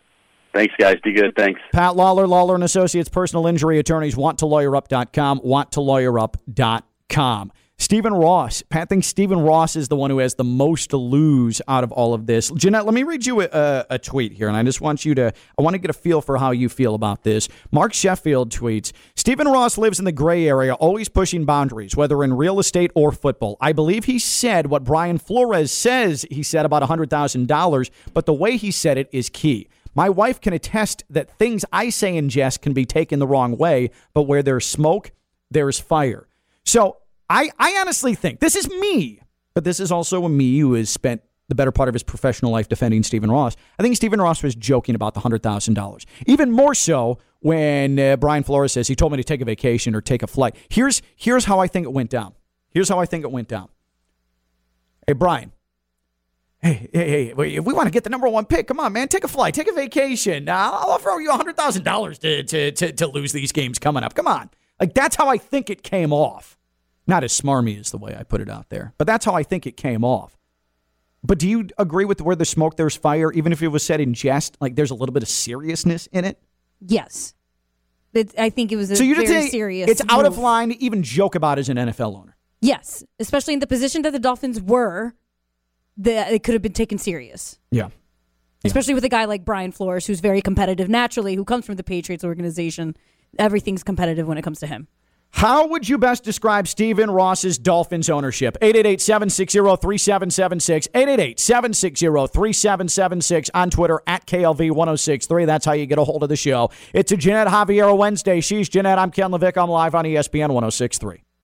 Thanks, guys. Be good. Thanks. Pat Lawler, Lawler and Associates, personal injury attorneys, wanttolawyerup.com, wanttolawyerup.com. Stephen Ross. Pat thinks Stephen Ross is the one who has the most to lose out of all of this. Jeanette, let me read you a, a, tweet here, and I just want you to, I want to get a feel for how you feel about this. Mark Sheffield tweets Stephen Ross lives in the gray area, always pushing boundaries, whether in real estate or football. I believe he said what Brian Flores says he said about $100,000, but the way he said it is key. My wife can attest that things I say in jest can be taken the wrong way, but where there's smoke, there's fire. So I, I honestly think this is me, but this is also a me who has spent the better part of his professional life defending Stephen Ross. I think Stephen Ross was joking about the $100,000. Even more so when uh, Brian Flores says he told me to take a vacation or take a flight. Here's, here's how I think it went down. Here's how I think it went down. Hey, Brian. Hey, hey, hey, if we want to get the number one pick, come on, man, take a flight, take a vacation. I'll throw you $100,000 to, to, to, to lose these games coming up. Come on. Like, that's how I think it came off. Not as smarmy as the way I put it out there, but that's how I think it came off. But do you agree with where there's smoke, there's fire, even if it was said in jest? Like there's a little bit of seriousness in it? Yes. It, I think it was a so you're very serious. It's out of line to even joke about as an NFL owner. Yes, especially in the position that the Dolphins were, that it could have been taken serious. Yeah. yeah. Especially with a guy like Brian Flores, who's very competitive naturally, who comes from the Patriots organization. Everything's competitive when it comes to him. How would you best describe Stephen Ross's Dolphins ownership? 888 760 3776. 888 760 3776 on Twitter at KLV 1063. That's how you get a hold of the show. It's a Jeanette Javier Wednesday. She's Jeanette. I'm Ken LaVicka. I'm live on ESPN 1063.